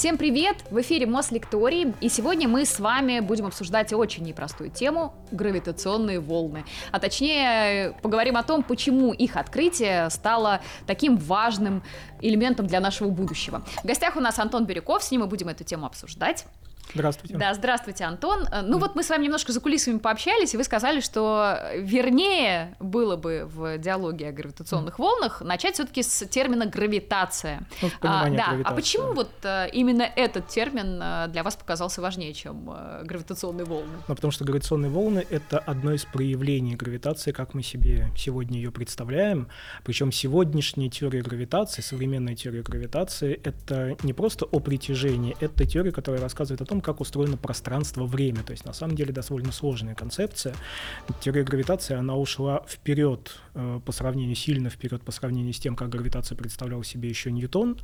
Всем привет! В эфире Мослекторий, и сегодня мы с вами будем обсуждать очень непростую тему – гравитационные волны. А точнее, поговорим о том, почему их открытие стало таким важным элементом для нашего будущего. В гостях у нас Антон Бирюков, с ним мы будем эту тему обсуждать. Здравствуйте. Да, здравствуйте, Антон. Э, ну вот мы с вами немножко за кулисами пообщались, и вы сказали, что вернее было бы в диалоге о гравитационных волнах начать все-таки с термина гравитация. Ну, а, да, а почему вот э, именно этот термин э, для вас показался важнее, чем гравитационные волны? Ну, потому что гравитационные волны — это одно из проявлений гравитации, как мы себе сегодня ее представляем. Причем сегодняшняя теория гравитации, современная теория гравитации — это не просто о притяжении, это теория, которая рассказывает о том, как устроено пространство-время. То есть, на самом деле, довольно сложная концепция. Теория гравитации, она ушла вперед э, по сравнению, сильно вперед по сравнению с тем, как гравитация представлял себе еще Ньютон.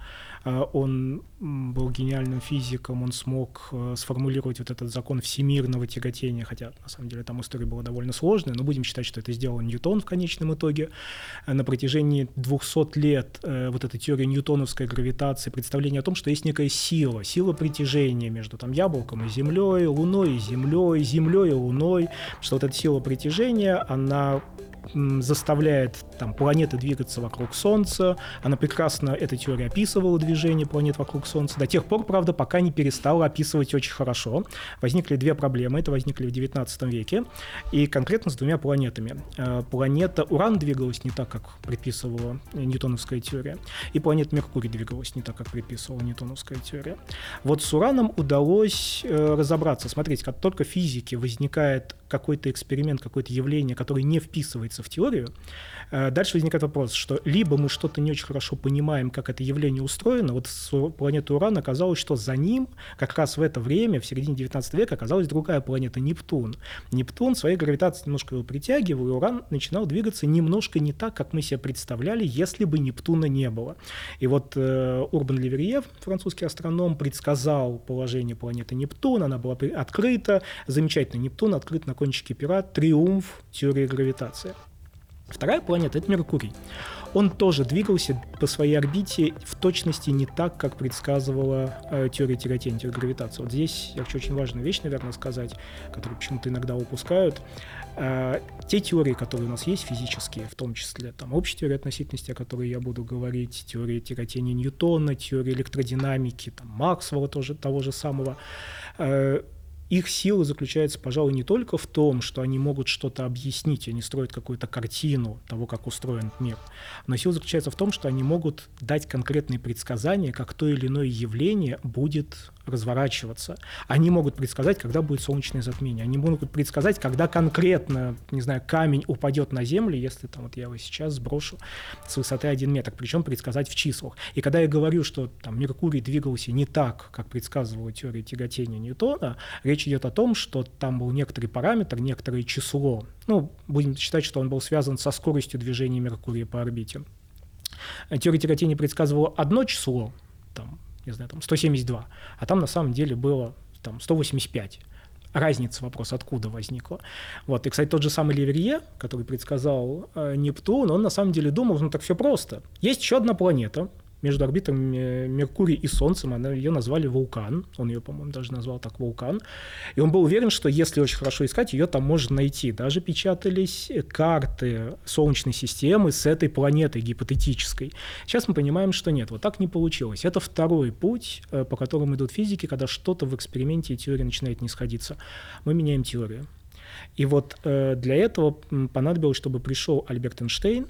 Э, он был гениальным физиком, он смог э, сформулировать вот этот закон всемирного тяготения, хотя, на самом деле, там история была довольно сложная, но будем считать, что это сделал Ньютон в конечном итоге. На протяжении 200 лет вот эта теория ньютоновской гравитации, представление о том, что есть некая сила, сила притяжения между там, яблоком и землей, луной и землей, землей и луной, что вот эта сила притяжения, она заставляет там, планеты двигаться вокруг Солнца. Она прекрасно, эта теория описывала движение планет вокруг Солнца. До тех пор, правда, пока не перестала описывать очень хорошо. Возникли две проблемы. Это возникли в 19 веке. И конкретно с двумя планетами. Э, планета Уран двигалась не так, как предписывала ньютоновская теория. И планета Меркурий двигалась не так, как предписывала ньютоновская теория. Вот с Ураном удалось э, разобраться. Смотрите, как только в физике возникает какой-то эксперимент, какое-то явление, которое не вписывается в теорию, дальше возникает вопрос, что либо мы что-то не очень хорошо понимаем, как это явление устроено, вот с планеты Уран оказалось, что за ним как раз в это время, в середине 19 века, оказалась другая планета, Нептун. Нептун своей гравитацией немножко его притягивал, и Уран начинал двигаться немножко не так, как мы себе представляли, если бы Нептуна не было. И вот э, Урбан Леверье, французский астроном, предсказал положение планеты Нептун, она была открыта, замечательно, Нептун открыт на кончике пера, триумф теории гравитации. Вторая планета – это Меркурий. Он тоже двигался по своей орбите в точности не так, как предсказывала э, теория тяготения, теория гравитации. Вот здесь я хочу очень важную вещь, наверное, сказать, которую почему-то иногда упускают. Э, те теории, которые у нас есть физические, в том числе там общая теория относительности, о которой я буду говорить, теория тяготения Ньютона, теория электродинамики, там, Максвелла тоже, того же самого, э, их сила заключается, пожалуй, не только в том, что они могут что-то объяснить, они строят какую-то картину того, как устроен мир, но сила заключается в том, что они могут дать конкретные предсказания, как то или иное явление будет разворачиваться. Они могут предсказать, когда будет солнечное затмение. Они могут предсказать, когда конкретно, не знаю, камень упадет на Землю, если там вот я его сейчас сброшу с высоты 1 метр, причем предсказать в числах. И когда я говорю, что там Меркурий двигался не так, как предсказывала теория тяготения Ньютона, речь идет о том, что там был некоторый параметр, некоторое число. Ну, будем считать, что он был связан со скоростью движения Меркурия по орбите. Теория тяготения предсказывала одно число, там, не знаю, там 172, а там на самом деле было там 185 разница вопрос, откуда возникла. Вот. И, кстати, тот же самый Леверье, который предсказал э, Нептун, он на самом деле думал, ну так все просто. Есть еще одна планета, между орбитами Меркурия и Солнцем, она, ее назвали вулкан, он ее, по-моему, даже назвал так вулкан, и он был уверен, что если очень хорошо искать, ее там можно найти. Даже печатались карты Солнечной системы с этой планетой гипотетической. Сейчас мы понимаем, что нет, вот так не получилось. Это второй путь, э, по которому идут физики, когда что-то в эксперименте и теории начинает не сходиться. Мы меняем теорию. И вот э, для этого понадобилось, чтобы пришел Альберт Эйнштейн,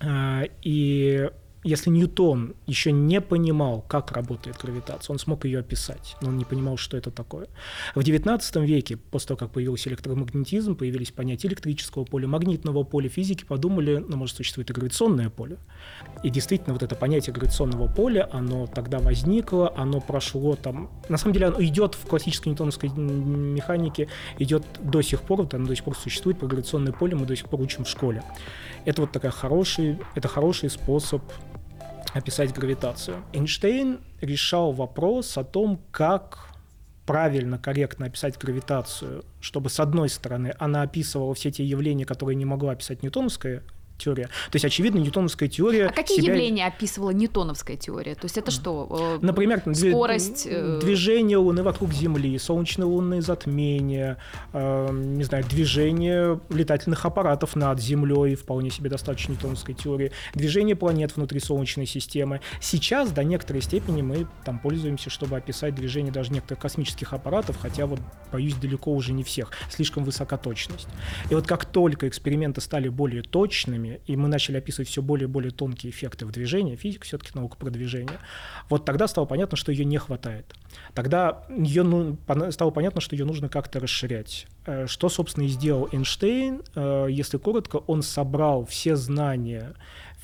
э, и если Ньютон еще не понимал, как работает гравитация, он смог ее описать, но он не понимал, что это такое. В XIX веке, после того, как появился электромагнетизм, появились понятия электрического поля, магнитного поля, физики подумали, ну, может, существует и гравитационное поле. И действительно, вот это понятие гравитационного поля, оно тогда возникло, оно прошло там... На самом деле, оно идет в классической ньютоновской механике, идет до сих пор, вот оно до сих пор существует, про гравитационное поле мы до сих пор учим в школе. Это вот такая хороший, это хороший способ описать гравитацию. Эйнштейн решал вопрос о том, как правильно, корректно описать гравитацию, чтобы, с одной стороны, она описывала все те явления, которые не могла описать ньютоновская теория. То есть, очевидно, ньютоновская теория... А какие себя... явления описывала ньютоновская теория? То есть это что? Э, Например, скорость... Э, движение Луны вокруг Земли, солнечные лунные затмения, э, не знаю, движение летательных аппаратов над Землей, вполне себе достаточно ньютоновской теории, движение планет внутри Солнечной системы. Сейчас до некоторой степени мы там пользуемся, чтобы описать движение даже некоторых космических аппаратов, хотя вот, боюсь, далеко уже не всех. Слишком высока точность. И вот как только эксперименты стали более точными, и мы начали описывать все более и более тонкие эффекты в движении, физика все-таки наука про движение, вот тогда стало понятно, что ее не хватает. Тогда ее, ну, стало понятно, что ее нужно как-то расширять. Э, что, собственно, и сделал Эйнштейн. Э, если коротко, он собрал все знания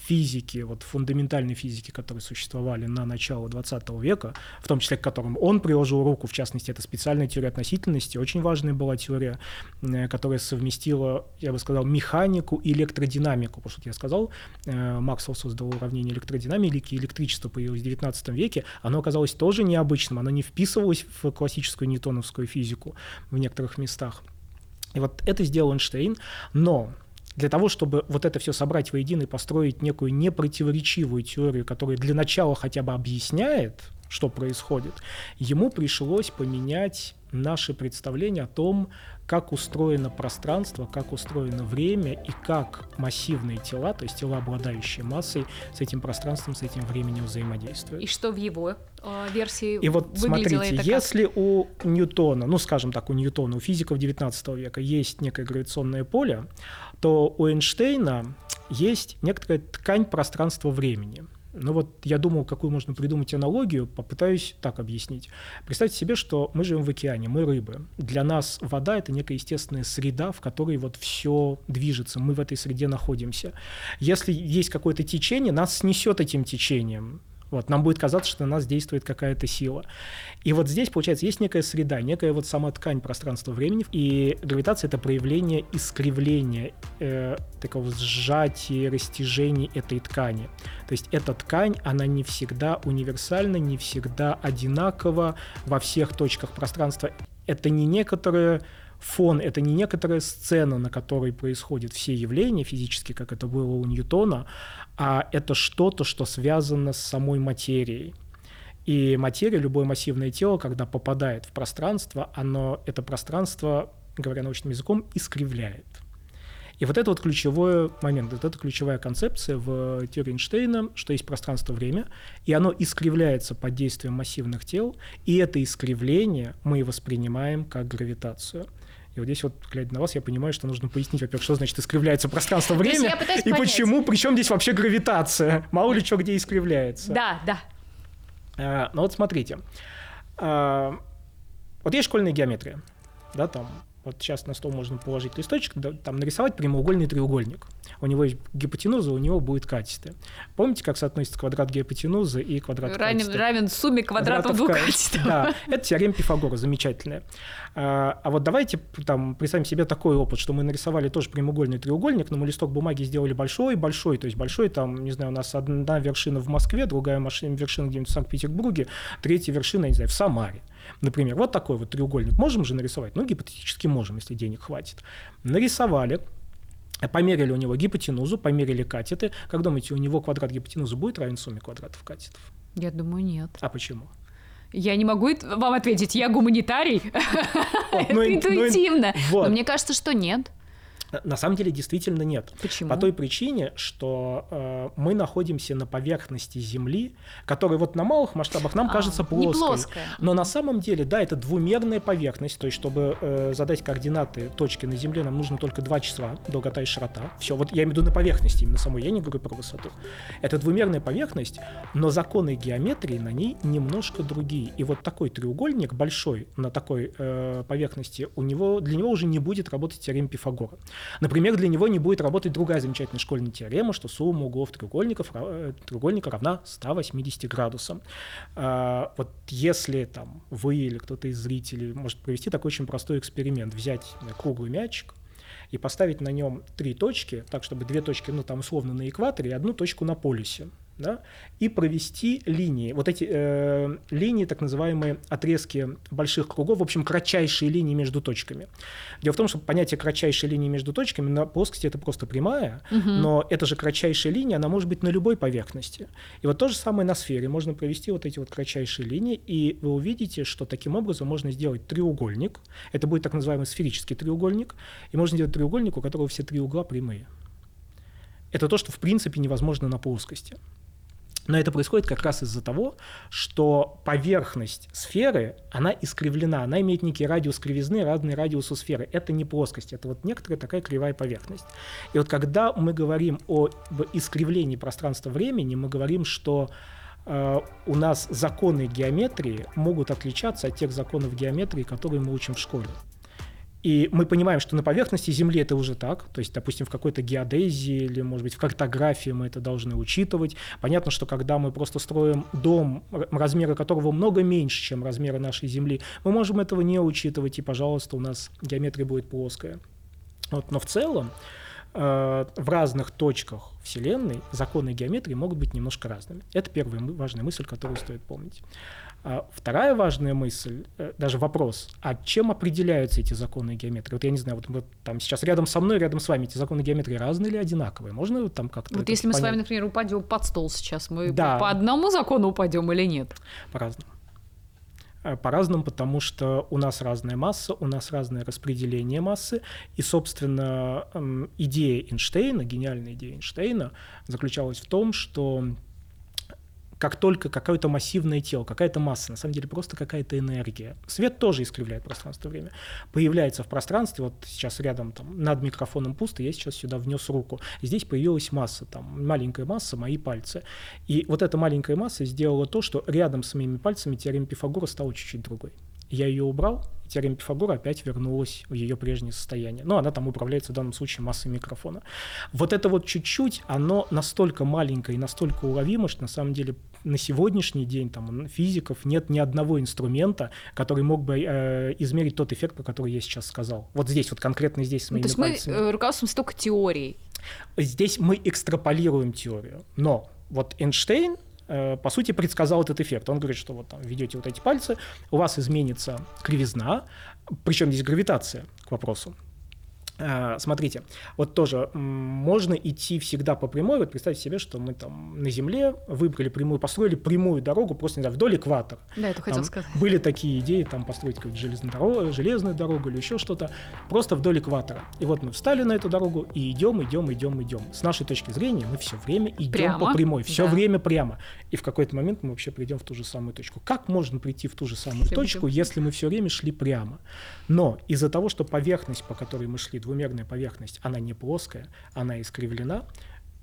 физики, вот фундаментальной физики, которые существовали на начало 20 века, в том числе к которым он приложил руку, в частности, это специальная теория относительности, очень важная была теория, э, которая совместила, я бы сказал, механику и электродинамику, потому что я сказал, э, Максвелл создал уравнение электродинамики, электричество появилось в 19 веке, оно оказалось тоже необычным, оно не вписывалось в классическую ньютоновскую физику в некоторых местах. И вот это сделал Эйнштейн, но для того, чтобы вот это все собрать воедино и построить некую непротиворечивую теорию, которая для начала хотя бы объясняет, что происходит, ему пришлось поменять наши представления о том, как устроено пространство, как устроено время и как массивные тела, то есть тела, обладающие массой, с этим пространством, с этим временем взаимодействуют. И что в его э, версии И вот смотрите, это если как? у Ньютона, ну скажем так, у Ньютона, у физиков 19 века есть некое гравитационное поле, то у Эйнштейна есть некоторая ткань пространства-времени. Ну вот я думал, какую можно придумать аналогию, попытаюсь так объяснить. Представьте себе, что мы живем в океане, мы рыбы. Для нас вода — это некая естественная среда, в которой вот все движется, мы в этой среде находимся. Если есть какое-то течение, нас снесет этим течением. Вот, нам будет казаться, что на нас действует какая-то сила. И вот здесь, получается, есть некая среда, некая вот сама ткань пространства-времени, и гравитация — это проявление искривления, э, такого сжатия, растяжения этой ткани. То есть эта ткань, она не всегда универсальна, не всегда одинакова во всех точках пространства. Это не некоторые фон — это не некоторая сцена, на которой происходят все явления физически, как это было у Ньютона, а это что-то, что связано с самой материей. И материя, любое массивное тело, когда попадает в пространство, оно это пространство, говоря научным языком, искривляет. И вот это вот ключевой момент, вот это ключевая концепция в теории Эйнштейна, что есть пространство-время, и оно искривляется под действием массивных тел, и это искривление мы воспринимаем как гравитацию. И вот здесь вот, глядя на вас, я понимаю, что нужно пояснить, во-первых, что значит искривляется пространство-время, и понять. почему, причем здесь вообще гравитация. Мало ли что где искривляется. Да, да. А, ну вот смотрите. А, вот есть школьная геометрия, да, там вот сейчас на стол можно положить листочек, там нарисовать прямоугольный треугольник. У него есть гипотенуза, у него будет катеты. Помните, как соотносится квадрат гипотенузы и квадрат равен? Равен сумме квадратов двух катетов. Да, это теорема Пифагора, замечательная. А, а вот давайте там представим себе такой опыт, что мы нарисовали тоже прямоугольный треугольник, но мы листок бумаги сделали большой-большой, то есть большой там, не знаю, у нас одна вершина в Москве, другая вершина где-нибудь в Санкт-Петербурге, третья вершина, не знаю, в Самаре. Например, вот такой вот треугольник можем же нарисовать? Ну, гипотетически можем, если денег хватит. Нарисовали, Померили у него гипотенузу, померили катеты. Как думаете, у него квадрат гипотенузы будет равен сумме квадратов катетов? Я думаю, нет. А почему? Я не могу вам ответить, я гуманитарий. Это ну интуитивно. Но мне кажется, что нет. На самом деле действительно нет. Почему? По той причине, что э, мы находимся на поверхности Земли, которая вот на малых масштабах нам а, кажется плоской. Плоская. Но на самом деле, да, это двумерная поверхность. То есть, чтобы э, задать координаты точки на Земле, нам нужно только два числа, долгота и широта. Все, вот я имею в виду на поверхности именно самой, я не говорю про высоту. Это двумерная поверхность, но законы геометрии на ней немножко другие. И вот такой треугольник большой на такой э, поверхности, у него, для него уже не будет работать теорема Пифагора. Например, для него не будет работать другая замечательная школьная теорема, что сумма углов треугольников, э, треугольника равна 180 градусам. А, вот если там вы или кто-то из зрителей может провести такой очень простой эксперимент, взять круглый мячик, и поставить на нем три точки, так чтобы две точки, ну там условно на экваторе, и одну точку на полюсе. Да, и провести линии. Вот эти э, линии, так называемые отрезки больших кругов, в общем, кратчайшие линии между точками. Дело в том, что понятие кратчайшей линии между точками на плоскости это просто прямая, угу. но эта же кратчайшая линия, она может быть на любой поверхности. И вот то же самое на сфере. Можно провести вот эти вот кратчайшие линии, и вы увидите, что таким образом можно сделать треугольник. Это будет так называемый сферический треугольник. И можно сделать треугольник, у которого все три угла прямые. Это то, что в принципе невозможно на плоскости. Но это происходит как раз из-за того, что поверхность сферы, она искривлена, она имеет некий радиус кривизны, разный радиус у сферы. Это не плоскость, это вот некоторая такая кривая поверхность. И вот когда мы говорим о искривлении пространства-времени, мы говорим, что э, у нас законы геометрии могут отличаться от тех законов геометрии, которые мы учим в школе. И мы понимаем, что на поверхности Земли это уже так, то есть, допустим, в какой-то геодезии или, может быть, в картографии мы это должны учитывать. Понятно, что когда мы просто строим дом, размеры которого много меньше, чем размеры нашей Земли, мы можем этого не учитывать, и, пожалуйста, у нас геометрия будет плоская. Вот, но в целом э, в разных точках Вселенной законы геометрии могут быть немножко разными. Это первая важная мысль, которую стоит помнить. А вторая важная мысль, э, даже вопрос, а чем определяются эти законы геометрии? Вот я не знаю, вот, вот там сейчас рядом со мной, рядом с вами эти законы геометрии разные или одинаковые? Можно вот там как-то Вот если мы понять? с вами, например, упадем под стол сейчас, мы да. по одному закону упадем или нет? По-разному. Э, по-разному, потому что у нас разная масса, у нас разное распределение массы, и, собственно, эм, идея Эйнштейна, гениальная идея Эйнштейна заключалась в том, что как только какое-то массивное тело, какая-то масса, на самом деле просто какая-то энергия. Свет тоже искривляет пространство-время. Появляется в пространстве, вот сейчас рядом там над микрофоном пусто, я сейчас сюда внес руку. Здесь появилась масса, там маленькая масса, мои пальцы. И вот эта маленькая масса сделала то, что рядом с моими пальцами теорема Пифагора стала чуть-чуть другой. Я ее убрал, и теорема Пифагора опять вернулась в ее прежнее состояние. Но она там управляется в данном случае массой микрофона. Вот это вот чуть-чуть, оно настолько маленькое и настолько уловимо, что на самом деле на сегодняшний день там физиков нет ни одного инструмента, который мог бы э, измерить тот эффект, про который я сейчас сказал. Вот здесь, вот конкретно здесь с моими ну, то есть пальцами. мы э, руководствуемся только теорией. Здесь мы экстраполируем теорию, но вот Эйнштейн по сути, предсказал этот эффект. Он говорит, что вот там ведете вот эти пальцы, у вас изменится кривизна, причем здесь гравитация к вопросу. А, смотрите, вот тоже можно идти всегда по прямой. Вот представьте себе, что мы там на Земле выбрали прямую, построили прямую дорогу просто не знаю, вдоль экватора. Да, это хотел сказать. Были такие идеи, там построить какую-то железную дорогу, железную дорогу или еще что-то, просто вдоль экватора. И вот мы встали на эту дорогу и идем, идем, идем, идем. С нашей точки зрения мы все время идем прямо? по прямой, все да. время прямо. И в какой-то момент мы вообще придем в ту же самую точку. Как можно прийти в ту же самую точку, если мы все время шли прямо? Но из-за того, что поверхность, по которой мы шли, двумерная поверхность, она не плоская, она искривлена,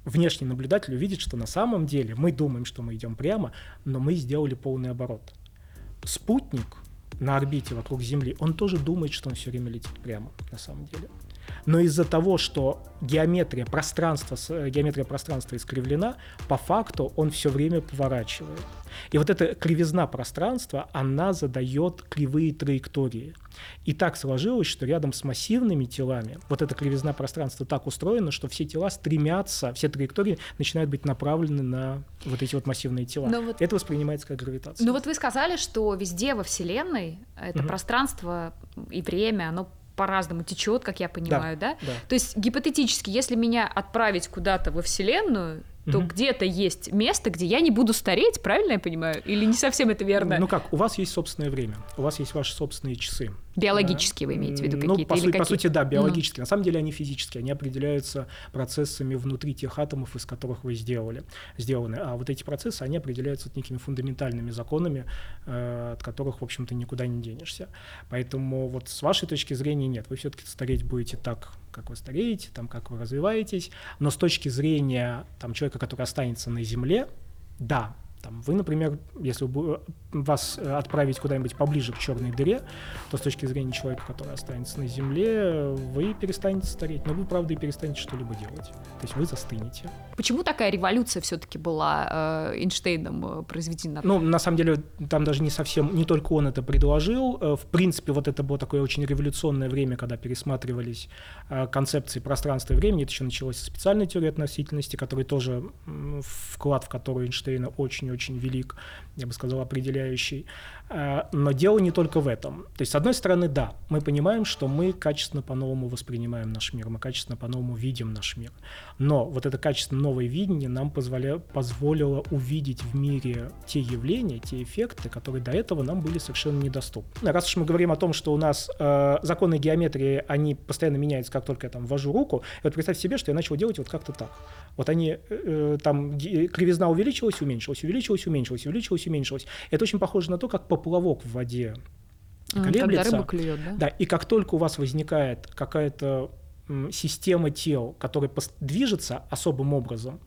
внешний наблюдатель увидит, что на самом деле мы думаем, что мы идем прямо, но мы сделали полный оборот. Спутник на орбите вокруг Земли, он тоже думает, что он все время летит прямо, на самом деле. Но из-за того, что геометрия пространства, э, геометрия пространства искривлена, по факту он все время поворачивает. И вот эта кривизна пространства, она задает кривые траектории. И так сложилось, что рядом с массивными телами вот эта кривизна пространства так устроена, что все тела стремятся, все траектории начинают быть направлены на вот эти вот массивные тела. Но вот, это воспринимается как гравитация. Ну вот вы сказали, что везде во Вселенной это угу. пространство и время, оно по-разному течет, как я понимаю, да, да? да? То есть гипотетически, если меня отправить куда-то во Вселенную, то угу. где-то есть место, где я не буду стареть, правильно я понимаю? Или не совсем это верно? Ну как, у вас есть собственное время, у вас есть ваши собственные часы. Биологические да? вы имеете в виду ну, какие-то? Ну, по, сути, по сути, да, биологические. Ну. На самом деле они физические, они определяются процессами внутри тех атомов, из которых вы сделали, сделаны. А вот эти процессы, они определяются некими фундаментальными законами, э, от которых, в общем-то, никуда не денешься. Поэтому вот с вашей точки зрения нет, вы все-таки стареть будете так, как вы стареете, там, как вы развиваетесь, но с точки зрения там, человека, который останется на Земле, да, Там, вы, например, если вас отправить куда-нибудь поближе к черной дыре, то с точки зрения человека, который останется на Земле, вы перестанете стареть. Но вы, правда, и перестанете что-либо делать. То есть вы застынете. Почему такая революция все-таки была э, Эйнштейном э, произведена? Ну, на самом деле, там даже не совсем, не только он это предложил. Э, в принципе, вот это было такое очень революционное время, когда пересматривались э, концепции пространства и времени. Это еще началось со специальной теории относительности, которая тоже вклад в которую Эйнштейна очень очень велик, я бы сказал, определяющий. А, но дело не только в этом. То есть, с одной стороны, да, мы понимаем, что мы качественно по-новому воспринимаем наш мир, мы качественно по-новому видим наш мир. Но вот это качественно новое видение нам позволя... позволило увидеть в мире те явления, те эффекты, которые до этого нам были совершенно недоступны. Раз уж мы говорим о том, что у нас э, законы геометрии, они постоянно меняются, как только я там ввожу руку, и вот представьте себе, что я начал делать вот как-то так. Вот они, э, э там кривизна увеличилась, уменьшилась, увеличилась, уменьшилась, увеличилась, уменьшилась. Это очень похоже на то, как поплавок в воде колеблется. Когда рыба клюет, да? Да, и как только у вас возникает какая-то система тел, которая движется особым образом,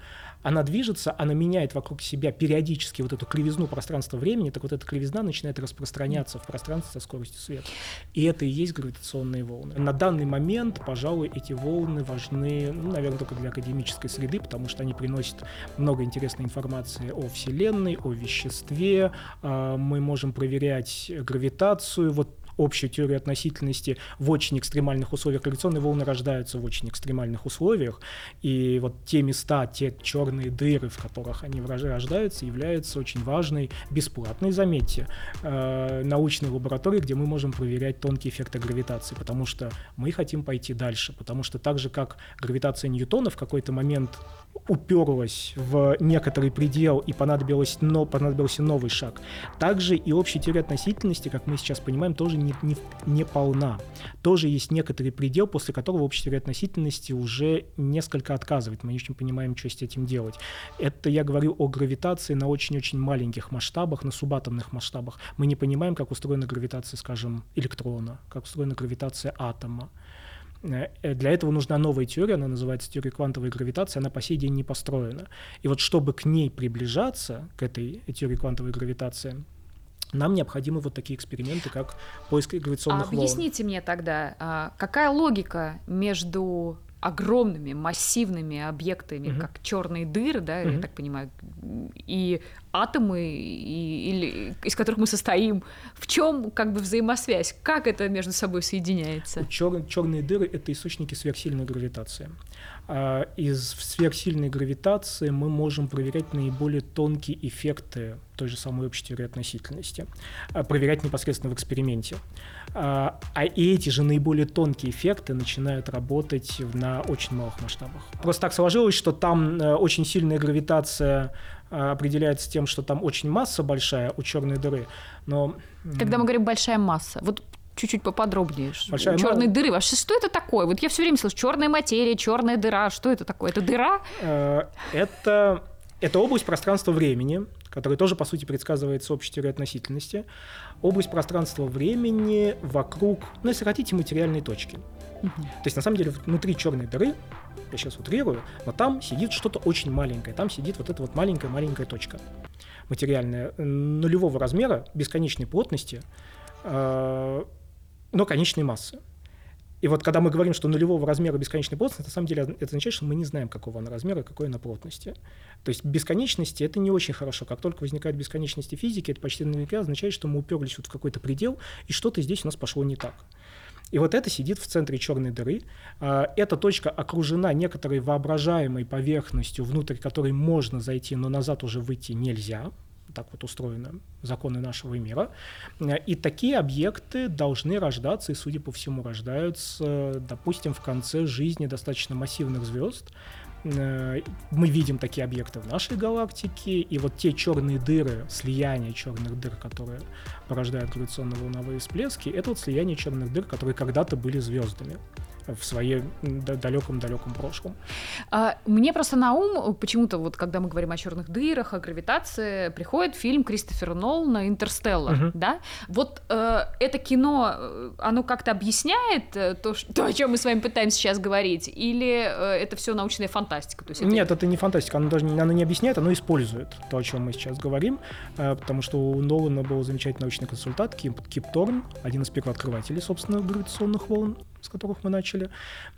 она движется, она меняет вокруг себя периодически вот эту кривизну пространства-времени, так вот эта кривизна начинает распространяться в пространстве со скоростью света. И это и есть гравитационные волны. На данный момент, пожалуй, эти волны важны, ну, наверное, только для академической среды, потому что они приносят много интересной информации о Вселенной, о веществе. А, мы можем проверять гравитацию. Вот общую теорию относительности в очень экстремальных условиях. Гравитационные волны рождаются в очень экстремальных условиях, и вот те места, те черные дыры, в которых они рождаются, являются очень важной, бесплатной, заметьте, э, научной лабораторией, где мы можем проверять тонкие эффекты гравитации, потому что мы хотим пойти дальше, потому что так же, как гравитация Ньютона в какой-то момент уперлась в некоторый предел и понадобилось, но, понадобился новый шаг. Также и общая теория относительности, как мы сейчас понимаем, тоже не, не, не полна. Тоже есть некоторый предел, после которого теория относительности уже несколько отказывает. Мы не очень понимаем, что с этим делать. Это я говорю о гравитации на очень-очень маленьких масштабах, на субатомных масштабах. Мы не понимаем, как устроена гравитация, скажем, электрона, как устроена гравитация атома. Э, для этого нужна новая теория, она называется теория квантовой гравитации, она по сей день не построена. И вот чтобы к ней приближаться, к этой теории квантовой гравитации, нам необходимы вот такие эксперименты, как поиск гравитационных а волн. Объясните мне тогда, а, какая логика между огромными массивными объектами, угу. как черные дыры, да, угу. я так понимаю, и атомы, и, или, из которых мы состоим. В чем как бы взаимосвязь? Как это между собой соединяется? Чер, черные дыры это источники сверхсильной гравитации. А из сверхсильной гравитации мы можем проверять наиболее тонкие эффекты той же самой общей теории относительности, а, проверять непосредственно в эксперименте. А, а эти же наиболее тонкие эффекты начинают работать на очень малых масштабах. Просто так сложилось, что там э, очень сильная гравитация определяется тем, что там очень масса большая у черной дыры, но... Когда мы говорим большая масса, вот чуть-чуть поподробнее. Большая черные дыры. Вообще, что это такое? Вот я все время слышу черная материя, черная дыра. Что это такое? Это дыра? Э, это, это область пространства-времени, которая тоже, по сути, предсказывается общей теорией относительности. Область пространства-времени вокруг, ну, если хотите, материальной точки. Угу. То есть, на самом деле, внутри черной дыры, я сейчас утрирую, но там сидит что-то очень маленькое. Там сидит вот эта вот маленькая-маленькая точка материальная нулевого размера, бесконечной плотности, э, но конечной массы. И вот когда мы говорим, что нулевого размера бесконечной плотности, на самом деле это означает, что мы не знаем, какого она размера, какой она плотности. То есть бесконечности — это не очень хорошо. Как только возникают бесконечности физики, это почти наверняка означает, что мы уперлись вот в какой-то предел, и что-то здесь у нас пошло не так. И вот это сидит в центре черной дыры. А, эта точка окружена некоторой воображаемой поверхностью, внутрь которой можно зайти, но назад уже выйти нельзя так вот устроены законы нашего мира. И такие объекты должны рождаться, и, судя по всему, рождаются, допустим, в конце жизни достаточно массивных звезд. Мы видим такие объекты в нашей галактике, и вот те черные дыры, слияние черных дыр, которые порождают гравитационно-волновые всплески, это вот слияние черных дыр, которые когда-то были звездами. В своем далеком-далеком прошлом. А, мне просто на ум почему-то вот когда мы говорим о черных дырах, о гравитации, приходит фильм Кристофера Нолана «Интерстеллар», угу. да? Вот э, это кино, э, оно как-то объясняет э, то, что, то, о чем мы с вами пытаемся сейчас говорить, или э, это все научная фантастика? То есть это... Нет, это не фантастика, оно даже не, оно не объясняет, оно использует то, о чем мы сейчас говорим, э, потому что у Нолана был замечательный научный консультант Кип, Кип Торн, один из первооткрывателей, собственно, гравитационных волн, с которых мы начали.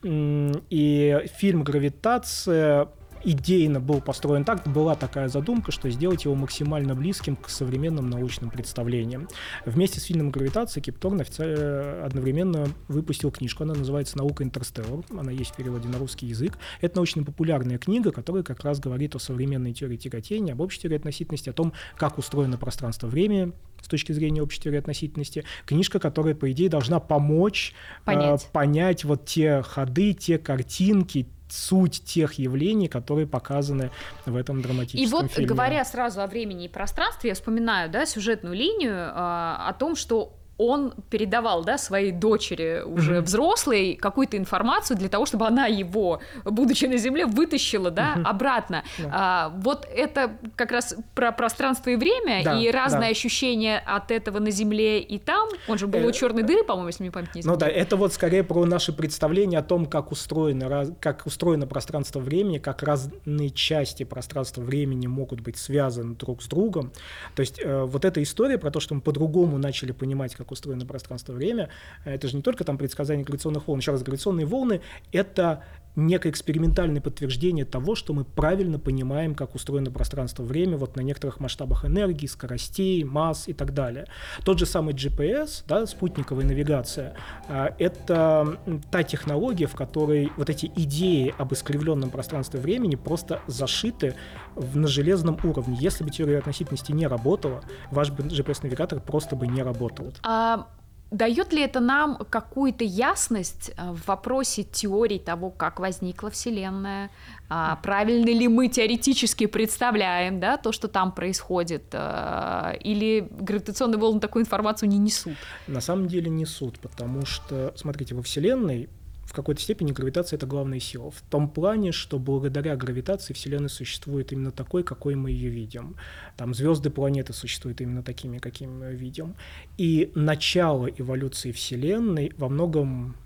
И фильм «Гравитация» идейно был построен так, была такая задумка, что сделать его максимально близким к современным научным представлениям. Вместе с фильмом «Гравитация» Кип Торн одновременно выпустил книжку, она называется «Наука Интерстеллар», она есть в переводе на русский язык. Это научно-популярная книга, которая как раз говорит о современной теории тяготения, об общей теории относительности, о том, как устроено пространство-время, с точки зрения общей теории относительности. Книжка, которая, по идее, должна помочь понять, э, понять вот те ходы, те картинки, суть тех явлений, которые показаны в этом драматическом фильме. И вот, фильме. говоря сразу о времени и пространстве, я вспоминаю, да, сюжетную линию э, о том, что он передавал, да, своей дочери уже mm-hmm. взрослой какую-то информацию для того, чтобы она его, будучи на Земле, вытащила, да, mm-hmm. обратно. Yeah. А, вот это как раз про пространство и время да, и разные да. ощущения от этого на Земле и там. Он же был у э, черной дыры, по-моему, если мне память не изменяет. Ну да, это вот скорее про наше представление о том, как устроено, как устроено пространство времени, как разные части пространства времени могут быть связаны друг с другом. То есть э, вот эта история про то, что мы по-другому начали понимать, как как устроено пространство-время, это же не только там предсказание гравитационных волн. Еще раз, гравитационные волны — это некое экспериментальное подтверждение того, что мы правильно понимаем, как устроено пространство-время вот на некоторых масштабах энергии, скоростей, масс и так далее. Тот же самый GPS, да, спутниковая навигация, а, это та технология, в которой вот эти идеи об искривленном пространстве времени просто зашиты на железном уровне. Если бы теория относительности не работала, ваш GPS-навигатор просто бы не работал. А Дает ли это нам какую-то ясность э, в вопросе теории того, как возникла Вселенная? А, правильно ли мы теоретически представляем да, то, что там происходит? А, или гравитационные волны такую информацию не несут? На самом деле несут, потому что, смотрите, во Вселенной в какой-то степени гравитация — это главная сила. В том плане, что благодаря гравитации Вселенная существует именно такой, какой мы ее видим. Там звезды, планеты существуют именно такими, какими мы видим. И начало эволюции Вселенной во многом,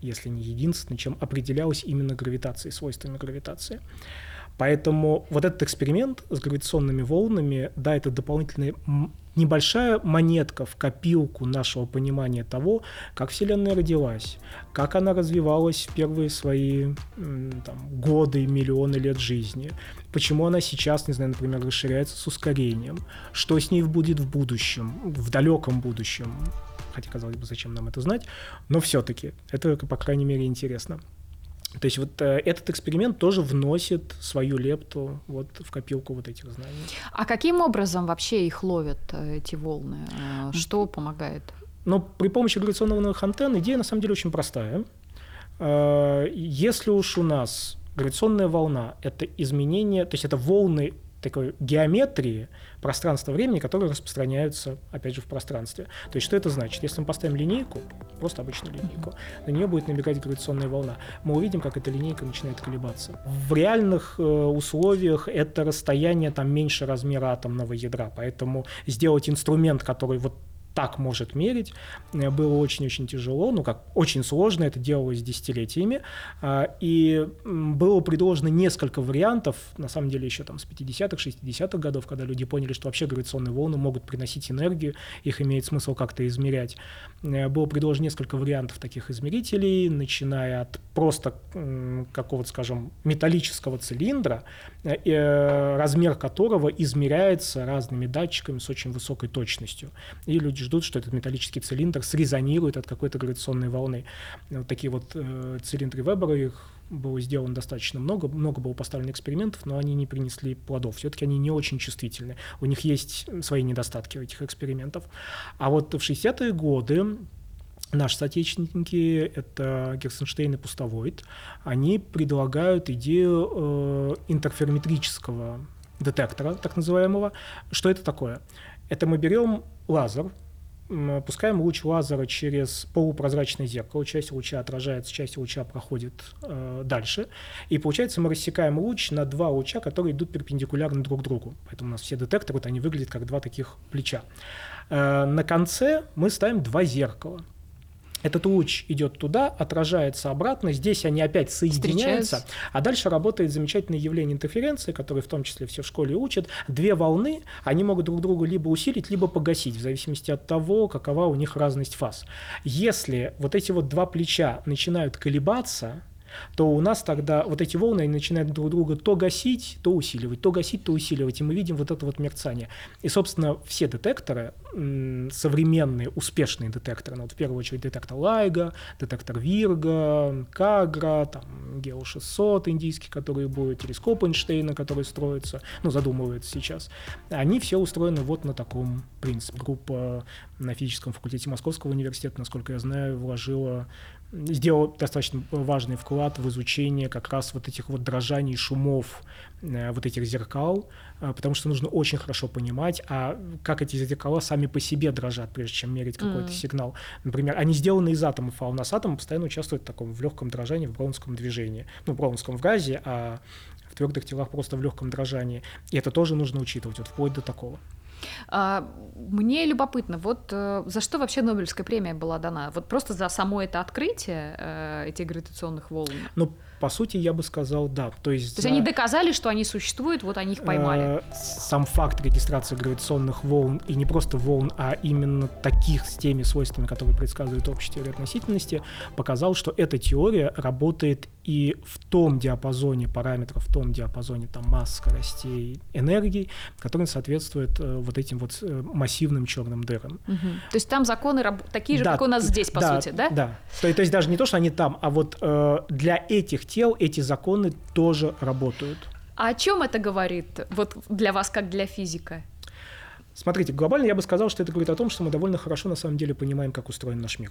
если не единственное, чем определялось именно гравитацией, свойствами гравитации. Поэтому вот этот эксперимент с гравитационными волнами, да, это дополнительная небольшая монетка в копилку нашего понимания того, как Вселенная родилась, как она развивалась в первые свои там, годы, миллионы лет жизни, почему она сейчас, не знаю, например, расширяется с ускорением, что с ней будет в будущем, в далеком будущем. Хотя, казалось бы, зачем нам это знать, но все-таки это, по крайней мере, интересно. То есть вот э, этот эксперимент тоже вносит свою лепту вот в копилку вот этих знаний. А каким образом вообще их ловят э, эти волны? Э, что помогает? Ну, при помощи гравитационных антенн идея на самом деле очень простая. Э, если уж у нас гравитационная волна – это изменение, то есть это волны такой геометрии пространства-времени, которые распространяются, опять же, в пространстве. То есть что это значит? Если мы поставим линейку, просто обычную линейку, на нее будет набегать гравитационная волна, мы увидим, как эта линейка начинает колебаться. В реальных э, условиях это расстояние там меньше размера атомного ядра, поэтому сделать инструмент, который вот так может мерить, э, было очень-очень тяжело, ну как очень сложно, это делалось десятилетиями, а, и было предложено несколько вариантов, на самом деле еще там с 50-х, 60-х годов, когда люди поняли, что вообще гравитационные волны могут приносить энергию, их имеет смысл как-то измерять. Э, было предложено несколько вариантов таких измерителей, начиная от просто какого-то, скажем, металлического цилиндра, э, размер которого измеряется разными датчиками с очень высокой точностью. И люди ждут, что этот металлический цилиндр срезонирует от какой-то гравитационной волны. Вот такие вот э, цилиндры Вебера, их было сделано достаточно много, много было поставлено экспериментов, но они не принесли плодов. Все-таки они не очень чувствительны. У них есть свои недостатки у этих экспериментов. А вот в 60-е годы наши соотечественники, это Герценштейн и Пустовойт, они предлагают идею э, интерферометрического детектора, так называемого. Что это такое? Это мы берем лазер, пускаем луч лазера через полупрозрачное зеркало, часть луча отражается, часть луча проходит э, дальше, и получается мы рассекаем луч на два луча, которые идут перпендикулярно друг другу. Поэтому у нас все детекторы, вот они выглядят как два таких плеча. Э, на конце мы ставим два зеркала. Этот луч идет туда, отражается обратно, здесь они опять соединяются, а дальше работает замечательное явление интерференции, которое в том числе все в школе учат. Две волны, они могут друг друга либо усилить, либо погасить, в зависимости от того, какова у них разность фаз. Если вот эти вот два плеча начинают колебаться, то у нас тогда вот эти волны начинают друг друга то гасить, то усиливать, то гасить, то усиливать, и мы видим вот это вот мерцание. И, собственно, все детекторы, современные, успешные детекторы, ну, вот в первую очередь детектор Лайга, детектор Вирга, Кагра, там, Гео 600 индийский, который будет, телескоп Эйнштейна, который строится, ну, задумывается сейчас, они все устроены вот на таком принципе. Группа на физическом факультете Московского университета, насколько я знаю, вложила сделал достаточно важный вклад в изучение как раз вот этих вот дрожаний, шумов, э, вот этих зеркал, э, потому что нужно очень хорошо понимать, а как эти зеркала сами по себе дрожат, прежде чем мерить какой-то mm. сигнал. Например, они сделаны из атомов, а у нас атомы постоянно участвуют в таком в легком дрожании, в броунском движении. Ну, в броунском в газе, а в твердых телах просто в легком дрожании. И это тоже нужно учитывать, вот вплоть до такого. А, мне любопытно, вот э, за что вообще Нобелевская премия была дана? Вот просто за само это открытие э, этих гравитационных волн? Ну, по сути, я бы сказал, да. То есть, То есть они доказали, что они существуют, вот они их поймали. Э, сам факт регистрации гравитационных волн, и не просто волн, а именно таких с теми свойствами, которые предсказывают общая теория относительности, показал, что эта теория работает и в том диапазоне параметров, в том диапазоне там, масс, скоростей, энергии, который соответствует э, вот этим вот э, массивным черным дырам. Угу. То есть там законы такие же, да, как у нас здесь, по да, сути, да? Да. То, то есть даже не то, что они там, а вот э, для этих тел эти законы тоже работают. А о чем это говорит вот для вас, как для физика? Смотрите, глобально я бы сказал, что это говорит о том, что мы довольно хорошо на самом деле понимаем, как устроен наш мир.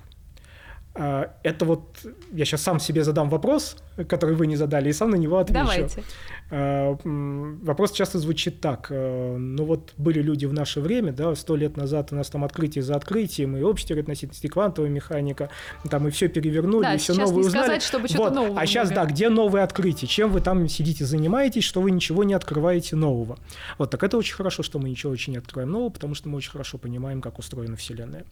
А, это вот я сейчас сам себе задам вопрос, который вы не задали, и сам на него отвечу. Давайте. А, вопрос часто звучит так. Э, ну вот были люди в наше время, да, сто лет назад у нас там открытие за открытием, и общая относительности, квантовая механика, там и все перевернули, да, и все новое узнали. Сказать, чтобы вот. нового а сейчас, да, где новые открытия? Чем вы там сидите, занимаетесь, что вы ничего не открываете нового? Вот, так это очень хорошо, что мы ничего очень не открываем нового, потому что мы очень хорошо понимаем, как устроена Вселенная.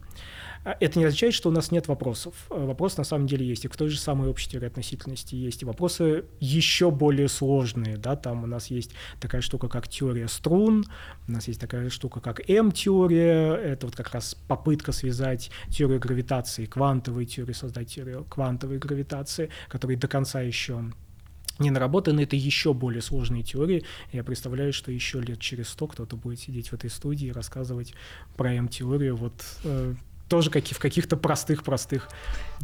Это не означает, что у нас нет вопросов. Э, вопросы на самом деле есть, и в той же самой общей теории относительности есть, и вопросы еще более сложные, да, там у нас есть такая штука, как теория струн, у нас есть такая штука, как М-теория, это вот как раз попытка связать теорию гравитации, квантовой теории, создать теорию квантовой гравитации, которая до конца еще не наработаны, это еще более сложные теории. Я представляю, что еще лет через сто кто-то будет сидеть в этой студии и рассказывать про М-теорию вот э, тоже как в каких-то простых-простых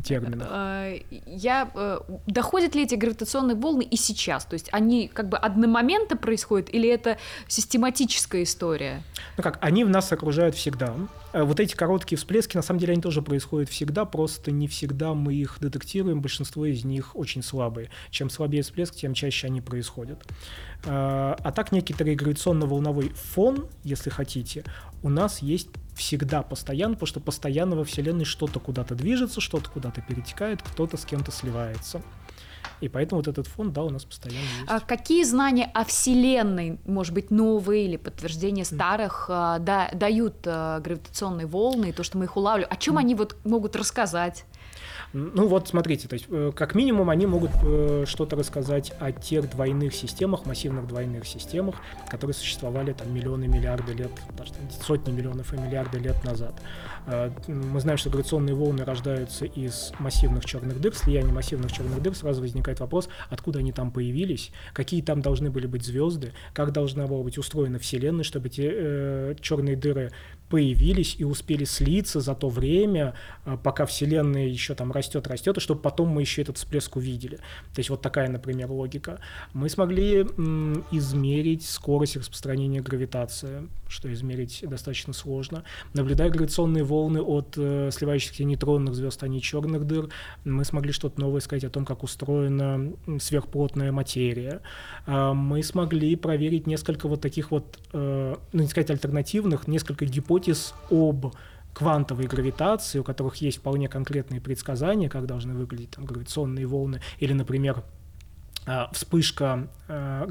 терминах. Э, я, э, доходят ли эти гравитационные волны и сейчас? То есть они как бы одномоментно происходят или это систематическая история? Ну как, они в нас окружают всегда. Э, вот эти короткие всплески, на самом деле, они тоже происходят всегда, просто не всегда мы их детектируем, большинство из них очень слабые. Чем слабее всплеск, тем чаще они происходят. А так некоторый гравитационно-волновой фон, если хотите, у нас есть всегда постоянно, потому что постоянно во Вселенной что-то куда-то движется, что-то куда-то перетекает, кто-то с кем-то сливается. И поэтому вот этот фон, да, у нас постоянно есть. А какие знания о Вселенной, может быть, новые или подтверждение старых, mm. да, дают а, гравитационные волны, то, что мы их улавливаем? О чем mm. они вот могут рассказать? Ну вот смотрите, то есть э, как минимум они могут э, что-то рассказать о тех двойных системах, массивных двойных системах, которые существовали там миллионы, миллиарды лет, даже сотни миллионов и миллиарды лет назад. Э, мы знаем, что гравитационные волны рождаются из массивных черных дыр, слияния массивных черных дыр, сразу возникает вопрос, откуда они там появились, какие там должны были быть звезды, как должна была быть устроена Вселенная, чтобы эти э, черные дыры появились и успели слиться за то время, э, пока Вселенная еще там растет, растет, и чтобы потом мы еще этот всплеск увидели. То есть вот такая, например, логика. Мы смогли м, измерить скорость распространения гравитации, что измерить достаточно сложно. Наблюдая гравитационные волны от э, сливающихся нейтронных звезд, а не черных дыр, мы смогли что-то новое сказать о том, как устроена сверхплотная материя. Э, мы смогли проверить несколько вот таких вот, э, ну не сказать альтернативных, несколько гипотез об квантовой гравитации, у которых есть вполне конкретные предсказания, как должны выглядеть там, гравитационные волны, или, например, а, вспышка а,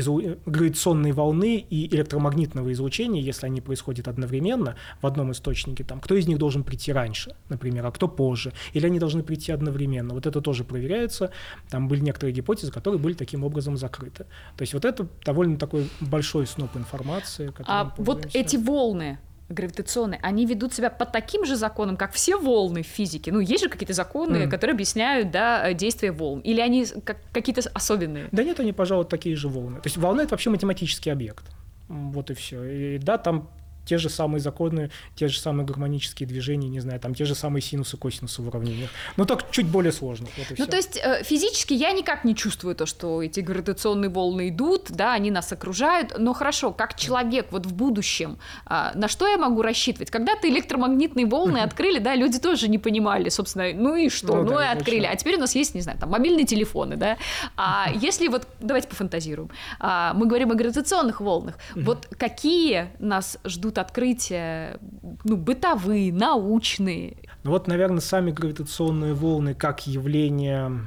гравитационного гравитационной волны и электромагнитного излучения, если они происходят одновременно в одном источнике, там, кто из них должен прийти раньше, например, а кто позже, или они должны прийти одновременно. Вот это тоже проверяется. Там были некоторые гипотезы, которые были таким образом закрыты. То есть вот это довольно такой большой сноп информации. А вот эти волны, гравитационные, они ведут себя по таким же законам, как все волны в физике. Ну, есть же какие-то законы, mm. которые объясняют, да, действие волн. Или они как, какие-то особенные? Да нет, они, пожалуй, такие же волны. То есть волна — это вообще математический объект. Вот и все. И да, там те же самые законы, те же самые гармонические движения, не знаю, там те же самые синусы, косинусы в уравнениях. Но только чуть более сложных. Вот ну, все. то есть э, физически я никак не чувствую то, что эти гравитационные волны идут, да, они нас окружают. Но хорошо, как человек вот в будущем, а, на что я могу рассчитывать? Когда-то электромагнитные волны открыли, да, люди тоже не понимали, собственно, ну и что, ну, ну да, и открыли. А теперь у нас есть, не знаю, там мобильные телефоны, да. А если вот, давайте пофантазируем, а, мы говорим о гравитационных волнах, вот какие нас ждут открытия, ну, бытовые, научные. Ну вот, наверное, сами гравитационные волны как явление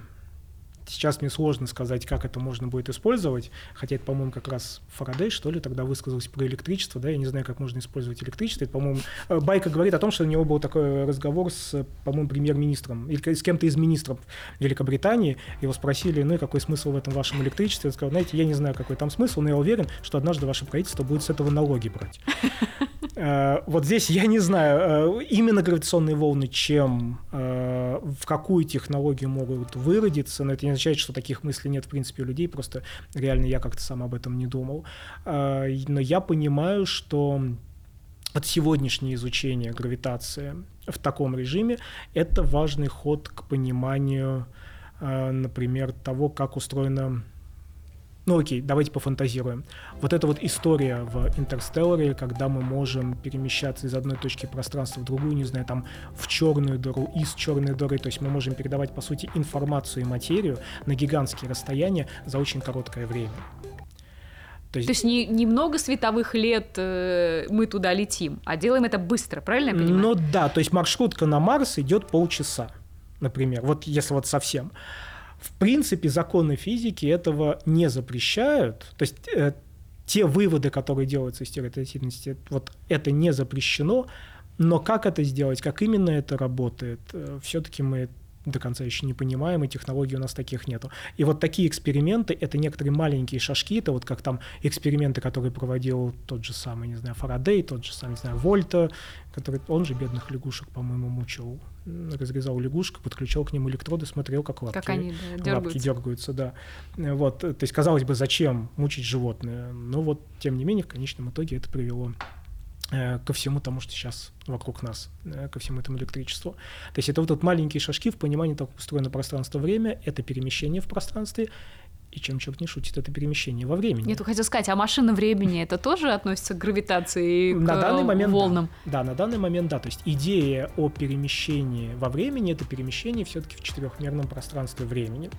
Сейчас мне сложно сказать, как это можно будет использовать, хотя это, по-моему, как раз Фарадей, что ли, тогда высказался про электричество, да, я не знаю, как можно использовать электричество. Это, по-моему, э, Байка говорит о том, что у него был такой разговор с, по-моему, премьер-министром или с кем-то из министров Великобритании, его спросили, ну и какой смысл в этом вашем электричестве? Он сказал, знаете, я не знаю, какой там смысл, но я уверен, что однажды ваше правительство будет с этого налоги брать. Э, вот здесь я не знаю, э, именно гравитационные волны чем, в какую технологию могут выродиться, но это не означает, что таких мыслей нет в принципе у людей, просто реально я как-то сам об этом не думал. А, но я понимаю, что от сегодняшнее изучение гравитации в таком режиме – это важный ход к пониманию, а, например, того, как устроена ну окей, давайте пофантазируем. Вот эта вот история в Интерстелларе, когда мы можем перемещаться из одной точки пространства в другую, не знаю, там в черную дыру, из черной дыры, то есть мы можем передавать, по сути, информацию и материю на гигантские расстояния за очень короткое время. То есть, То есть не, немного световых лет э, мы туда летим, а делаем это быстро, правильно я понимаю? Ну да, то есть маршрутка на Марс идет полчаса, например, вот если вот совсем. В принципе, законы физики этого не запрещают. То есть э, те выводы, которые делаются из относительности, вот это не запрещено. Но как это сделать, как именно это работает, э, все-таки мы до конца еще не понимаем, и технологий у нас таких нету. И вот такие эксперименты — это некоторые маленькие шажки, это вот как там эксперименты, которые проводил тот же самый, не знаю, Фарадей, тот же самый, не знаю, Вольта, который, он же бедных лягушек, по-моему, мучил, разрезал лягушку, подключал к ним электроды, смотрел, как лапки, как они, да, лапки дергаются. да. Вот, то есть, казалось бы, зачем мучить животное? Но вот, тем не менее, в конечном итоге это привело ко всему тому, что сейчас вокруг нас, э, ко всему этому электричеству. То есть это вот тут маленькие шажки в понимании как устроено пространство-время, это перемещение в пространстве, и чем черт не шутит, это перемещение во времени. Нет, хотел сказать, а машина времени это тоже относится к гравитации, на к данный момент, волнам? Да. да, на данный момент да. То есть идея о перемещении во времени это перемещение все-таки в четырехмерном пространстве времени.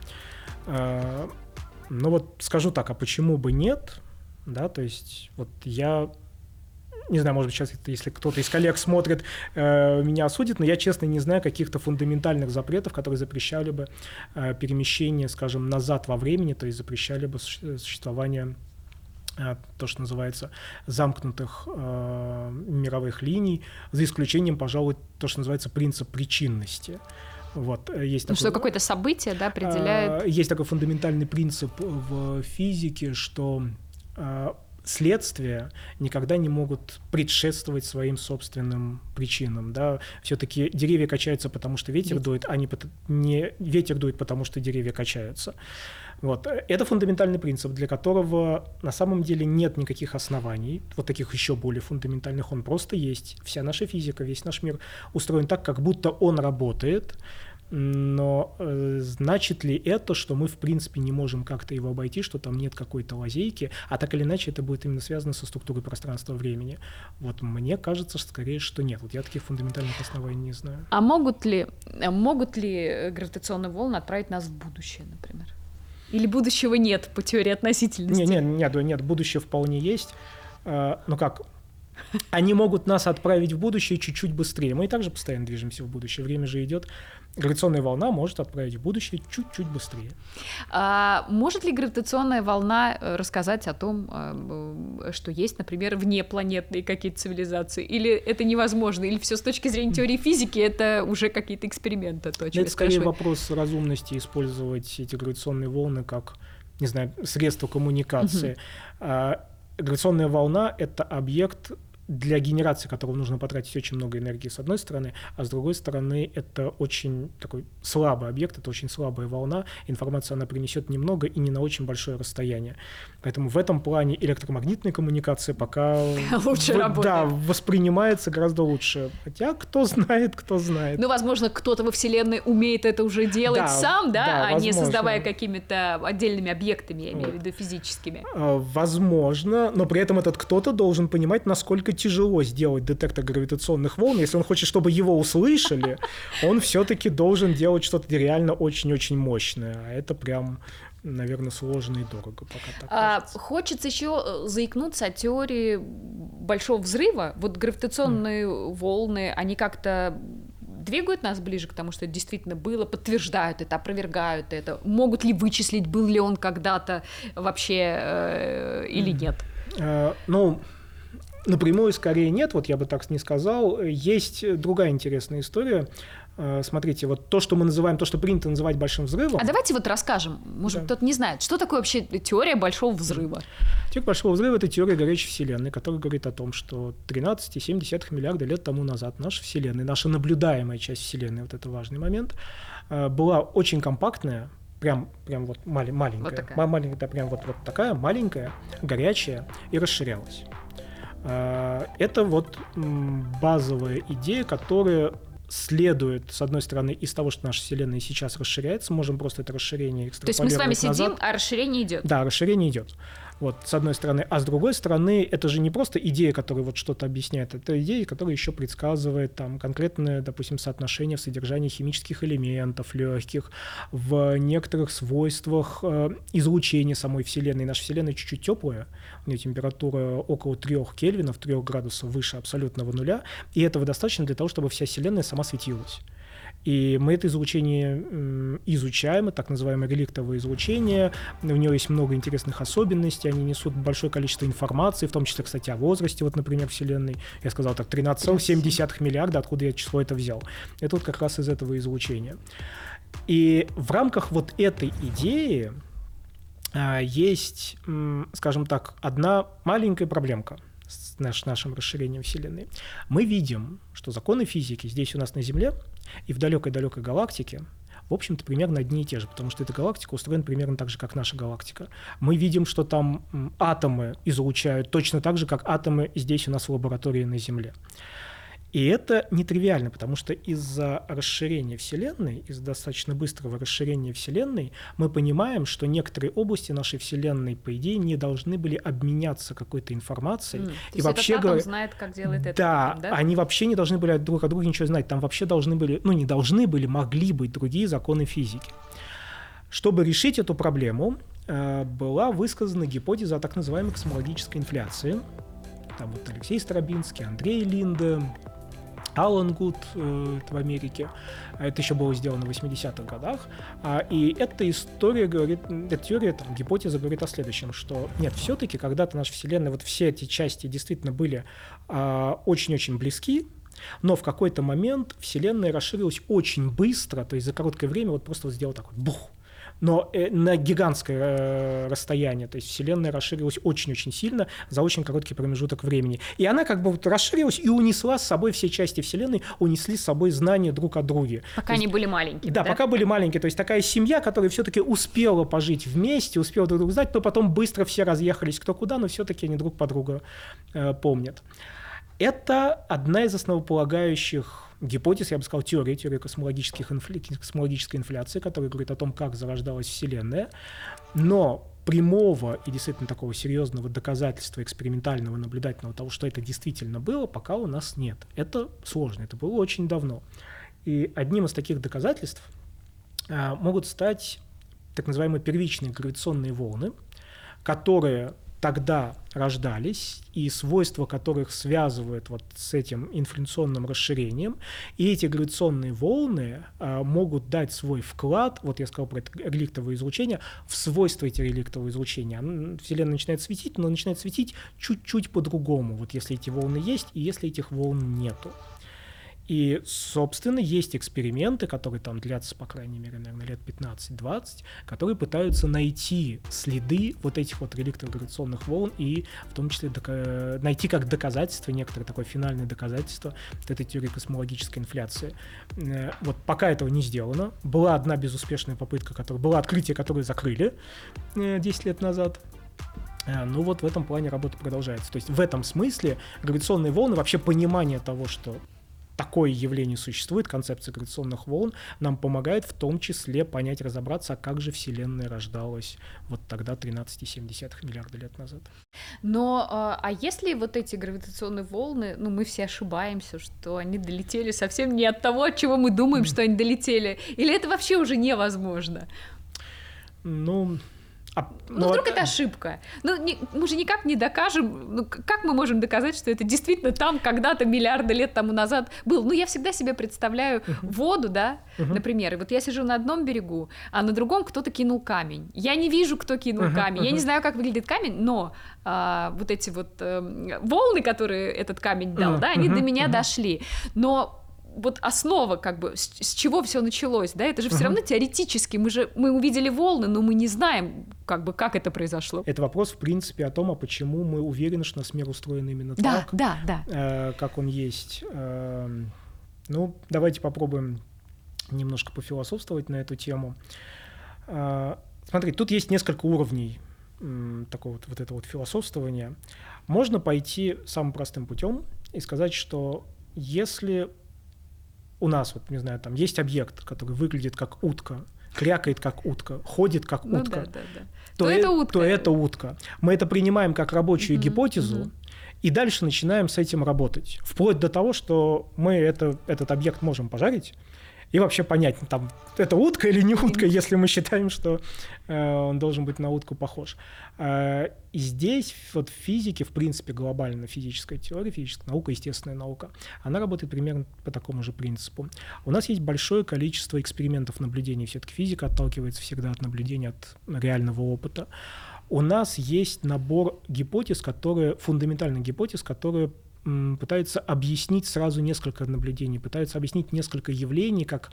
Э, ну вот скажу так, а почему бы нет? Да, то есть вот я не знаю, может быть, сейчас, если кто-то из коллег смотрит, э, меня осудит, но я, честно, не знаю каких-то фундаментальных запретов, которые запрещали бы э, перемещение, скажем, назад во времени, то есть запрещали бы существование э, то, что называется замкнутых э, мировых линий, за исключением, пожалуй, то, что называется принцип причинности. Вот, э, есть ну, такой, что какое-то событие да, определяет... Э, есть такой фундаментальный принцип в физике, что э, следствия никогда не могут предшествовать своим собственным причинам. Да? Все-таки деревья качаются, потому что ветер Нет. дует, а не, не ветер дует, потому что деревья качаются. Вот. Это фундаментальный принцип, для которого на самом деле нет никаких оснований, вот таких еще более фундаментальных, он просто есть. Вся наша физика, весь наш мир устроен так, как будто он работает, но э, значит ли это, что мы в принципе не можем как-то его обойти, что там нет какой-то лазейки, а так или иначе это будет именно связано со структурой пространства-времени? Вот мне кажется, что скорее, что нет. Вот я таких фундаментальных оснований не знаю. А могут ли, э, могут ли гравитационные волны отправить нас в будущее, например? Или будущего нет по теории относительности? Нет, нет, нет, нет будущее вполне есть. Э, но как, они могут нас отправить в будущее чуть-чуть быстрее. Мы и также постоянно движемся в будущее. Время же идет. Гравитационная волна может отправить в будущее чуть-чуть быстрее. А, может ли гравитационная волна э, рассказать о том, э, что есть, например, внепланетные какие-то цивилизации? Или это невозможно? Или все с точки зрения теории физики это уже какие-то эксперименты? То, это скорее вопрос разумности использовать эти гравитационные волны как, не знаю, средство коммуникации. Угу. Гравитационная волна — это объект для генерации которого нужно потратить очень много энергии с одной стороны, а с другой стороны это очень такой слабый объект, это очень слабая волна, информация она принесет немного и не на очень большое расстояние. Поэтому в этом плане электромагнитная коммуникация пока лучше в, работает. Да, воспринимается гораздо лучше. Хотя кто знает, кто знает. Ну, возможно, кто-то во Вселенной умеет это уже делать да, сам, да, да а возможно. не создавая какими-то отдельными объектами, я имею в виду физическими. А, возможно, но при этом этот кто-то должен понимать, насколько тяжело сделать детектор гравитационных волн. Если он хочет, чтобы его услышали, он все-таки должен делать что-то реально очень-очень мощное. А это прям наверное, сложно и дорого пока так а, Хочется еще э, заикнуться о теории большого взрыва. Вот гравитационные mm. волны, они как-то двигают нас ближе к тому, что это действительно было, подтверждают это, опровергают это. Могут ли вычислить, был ли он когда-то вообще э, или нет? Э, ну, Напрямую скорее нет, вот я бы так не сказал. Есть другая интересная история. Э, смотрите, вот то, что мы называем, то, что принято называть большим взрывом. А давайте вот расскажем, может, да. кто-то не знает, что такое вообще теория большого взрыва? Теория большого взрыва – это теория горячей Вселенной, которая говорит о том, что 13,7 миллиарда лет тому назад наша Вселенная, наша наблюдаемая часть Вселенной, вот это важный момент, э, была очень компактная, прям, прям вот маленькая, вот такая. маленькая, да, прям вот, вот такая маленькая, горячая и расширялась. А, это вот базовая идея, которая следует, с одной стороны, из того, что наша Вселенная сейчас расширяется, можем просто это расширение То есть мы с вами назад. сидим, а расширение идет? Да, расширение идет. Вот, с одной стороны. А с другой стороны, это же не просто идея, которая вот что-то объясняет, это идея, которая еще предсказывает там конкретное, допустим, соотношение в содержании химических элементов легких, в некоторых свойствах э, излучения самой Вселенной. Наша Вселенная чуть-чуть теплая, у нее температура около 3 кельвинов, 3 градусов выше абсолютного нуля, и этого достаточно для того, чтобы вся Вселенная сама светилась. И мы это излучение изучаем, это так называемое реликтовое излучение. У него есть много интересных особенностей, они несут большое количество информации, в том числе, кстати, о возрасте, вот, например, Вселенной. Я сказал так, 13,7 миллиарда, откуда я число это взял. Это вот как раз из этого излучения. И в рамках вот этой идеи а, есть, скажем так, одна маленькая проблемка с наш, нашим расширением Вселенной. Мы видим, что законы физики здесь у нас на Земле – и в далекой-далекой галактике в общем-то, примерно одни и те же, потому что эта галактика устроена примерно так же, как наша галактика. Мы видим, что там атомы излучают точно так же, как атомы здесь у нас в лаборатории на Земле. И это нетривиально, потому что из-за расширения Вселенной, из-за достаточно быстрого расширения Вселенной, мы понимаем, что некоторые области нашей Вселенной, по идее, не должны были обменяться какой-то информацией. Mm. И вообще говоря, знает, как делает это. Да, да, они вообще не должны были друг о друге ничего знать. Там вообще должны были, ну не должны были, могли быть другие законы физики. Чтобы решить эту проблему, э, была высказана гипотеза о так называемой космологической инфляции. Там вот Алексей Старобинский, Андрей Линде, Э, в Америке. А это еще было сделано в 80-х годах. А, и эта история говорит, эта теория, там, гипотеза говорит о следующем, что нет, все-таки когда-то наша Вселенная, вот все эти части действительно были а, очень-очень близки, но в какой-то момент Вселенная расширилась очень быстро, то есть за короткое время вот просто вот сделала так вот, бух, но э, на гигантское э, расстояние. То есть Вселенная расширилась очень-очень сильно за очень короткий промежуток времени. И она как бы вот расширилась и унесла с собой все части Вселенной, унесли с собой знания друг о друге. Пока они были маленькие. Да, да, пока были маленькие. То есть такая семья, которая все-таки успела пожить вместе, успела друг друга знать, но потом быстро все разъехались кто куда, но все-таки они друг по другу э, помнят. Это одна из основополагающих гипотез, я бы сказал, теории, теории космологических инфля... космологической инфляции, которая говорит о том, как зарождалась Вселенная. Но прямого и действительно такого серьезного доказательства экспериментального, наблюдательного того, что это действительно было, пока у нас нет. Это сложно, это было очень давно. И одним из таких доказательств а, могут стать так называемые первичные гравитационные волны, которые тогда рождались и свойства которых связывают вот с этим инфляционным расширением. И эти гравитационные волны а, могут дать свой вклад, вот я сказал про это реликтовое излучение, в свойства эти реликтового излучения. Вселенная начинает светить, но начинает светить чуть-чуть по-другому, вот если эти волны есть и если этих волн нету. И, собственно, есть эксперименты, которые там длятся, по крайней мере, наверное, лет 15-20, которые пытаются найти следы вот этих вот реликтов гравитационных волн и в том числе дока- найти как доказательство, некоторое такое финальное доказательство вот этой теории космологической инфляции. Э, вот пока этого не сделано. Была одна безуспешная попытка, которая, было открытие, которое закрыли 10 э, лет назад. Э, ну вот в этом плане работа продолжается. То есть в этом смысле гравитационные волны, вообще понимание того, что такое явление существует, концепция гравитационных волн, нам помогает в том числе понять, разобраться, а как же Вселенная рождалась вот тогда 13,7 миллиарда лет назад. Но а, а если вот эти гравитационные волны, ну мы все ошибаемся, что они долетели совсем не от того, от чего мы думаем, что они долетели, или это вообще уже невозможно? Ну, а, ну, ну, вдруг это ошибка. Ну, не, мы же никак не докажем. Ну, как мы можем доказать, что это действительно там когда-то миллиарды лет тому назад был? Ну, я всегда себе представляю uh-huh. воду, да, uh-huh. например. И вот я сижу на одном берегу, а на другом кто-то кинул камень. Я не вижу, кто кинул uh-huh. камень. Я не знаю, как выглядит камень, но а, вот эти вот а, волны, которые этот камень дал, uh-huh. да, они uh-huh. до меня uh-huh. дошли. Но вот основа, как бы, с, с чего все началось, да, это же все uh-huh. равно теоретически, мы же, мы увидели волны, но мы не знаем, как бы, как это произошло. Это вопрос, в принципе, о том, а почему мы уверены, что наш мир устроен именно да, так, да, да. Э, как он есть. Э, ну, давайте попробуем немножко пофилософствовать на эту тему. Э, смотри, тут есть несколько уровней э, такого вот, вот этого вот философствования. Можно пойти самым простым путем и сказать, что если у нас, вот, не знаю, там есть объект, который выглядит как утка, крякает как утка, ходит как ну, утка, да, да, да. То, то, э, это утка. то это утка. Мы это принимаем как рабочую угу, гипотезу, угу. и дальше начинаем с этим работать. Вплоть до того, что мы это, этот объект можем пожарить, и вообще понять, там, это утка или не утка, если мы считаем, что э, он должен быть на утку похож. Э, и здесь вот в физике, в принципе, глобально физическая теория, физическая наука, естественная наука, она работает примерно по такому же принципу. У нас есть большое количество экспериментов наблюдений, все-таки физика отталкивается всегда от наблюдения, от реального опыта. У нас есть набор гипотез, которые, фундаментальных гипотез, которые пытаются объяснить сразу несколько наблюдений, пытаются объяснить несколько явлений, как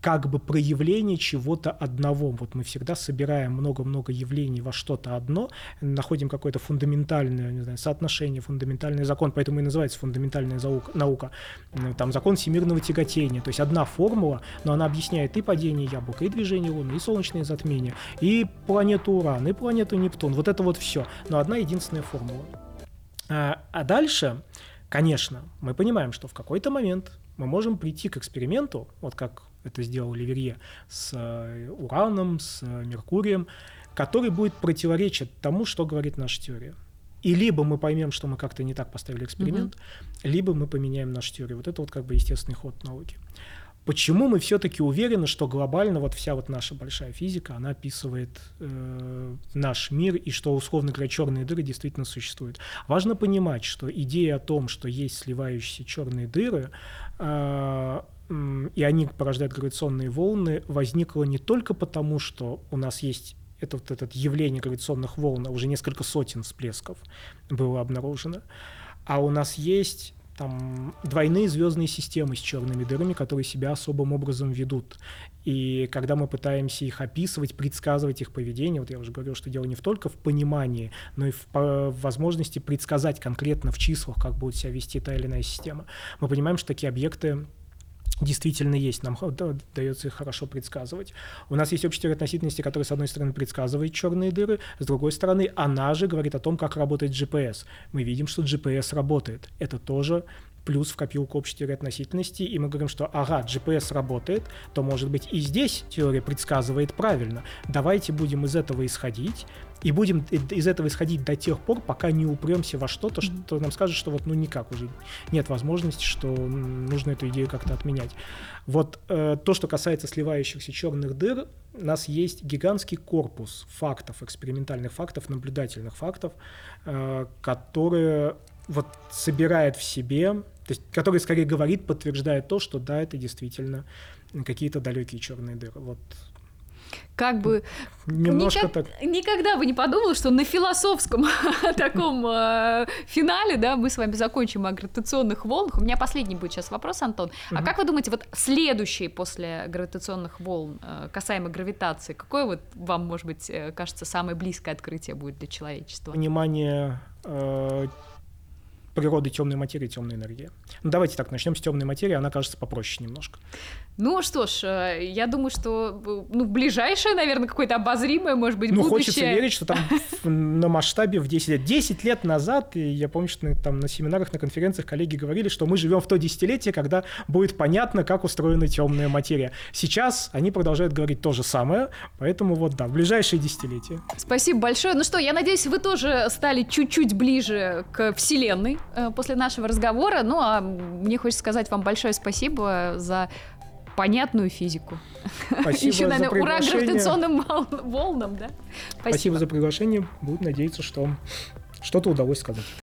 как бы проявление чего-то одного. Вот мы всегда собираем много-много явлений во что-то одно, находим какое-то фундаментальное не знаю, соотношение, фундаментальный закон, поэтому и называется фундаментальная наука. Там закон всемирного тяготения, то есть одна формула, но она объясняет и падение яблока, и движение Луны, и солнечные затмения, и планету Уран, и планету Нептун. Вот это вот все, но одна единственная формула. А, а дальше, конечно, мы понимаем, что в какой-то момент мы можем прийти к эксперименту, вот как это сделал Ливерье с э, ураном, с э, Меркурием, который будет противоречить тому, что говорит наша теория. И либо мы поймем, что мы как-то не так поставили эксперимент, mm-hmm. либо мы поменяем нашу теорию. Вот это вот как бы естественный ход науки. Почему мы все-таки уверены, что глобально вот вся вот наша большая физика, она описывает э, наш мир и что, условно говоря, черные дыры действительно существуют? Важно понимать, что идея о том, что есть сливающиеся черные дыры, э, и они порождают гравитационные волны, возникла не только потому, что у нас есть это вот это явление гравитационных волн, а уже несколько сотен всплесков было обнаружено, а у нас есть там двойные звездные системы с черными дырами, которые себя особым образом ведут. И когда мы пытаемся их описывать, предсказывать их поведение, вот я уже говорил, что дело не только в понимании, но и в, в возможности предсказать конкретно в числах, как будет себя вести та или иная система, мы понимаем, что такие объекты действительно есть, нам дается их хорошо предсказывать. У нас есть общая теория относительности, которая, с одной стороны, предсказывает черные дыры, с другой стороны, она же говорит о том, как работает GPS. Мы видим, что GPS работает. Это тоже плюс в копилку общей теории относительности, и мы говорим, что ага, GPS работает, то, может быть, и здесь теория предсказывает правильно. Давайте будем из этого исходить, и будем из этого исходить до тех пор, пока не упремся во что-то, что нам скажет, что вот ну никак уже нет возможности, что нужно эту идею как-то отменять. Вот э, то, что касается сливающихся черных дыр, у нас есть гигантский корпус фактов, экспериментальных фактов, наблюдательных фактов, э, которые вот собирает в себе, то есть который скорее говорит, подтверждает то, что да, это действительно какие-то далекие черные дыры. Вот как бы немножко никак, так. Никогда бы не подумал, что на философском таком э, финале, да, мы с вами закончим о гравитационных волнах. У меня последний будет сейчас вопрос, Антон. А как вы думаете, вот следующий после гравитационных волн, э, касаемо гравитации, какое вот вам, может быть, э, кажется, самое близкое открытие будет для человечества? Понимание природы темной материи, темной энергии. Ну, давайте так, начнем с темной материи, она кажется попроще немножко. Ну что ж, э, я думаю, что ну, ближайшее, наверное, какое-то обозримое, может быть, ну, будущее. Ну, хочется верить, что там на масштабе в 10 лет. 10 лет назад, и я помню, что там на семинарах, на конференциях коллеги говорили, что мы живем в то десятилетие, когда будет понятно, как устроена темная материя. Сейчас они продолжают говорить то же самое, поэтому вот да, в ближайшие десятилетия. Спасибо большое. Ну что, я надеюсь, вы тоже стали чуть-чуть ближе к Вселенной после нашего разговора. Ну а мне хочется сказать вам большое спасибо за понятную физику. Спасибо Еще, наверное, за ура гравитационным волнам, да? Спасибо. Спасибо за приглашение. Буду надеяться, что что-то удалось сказать.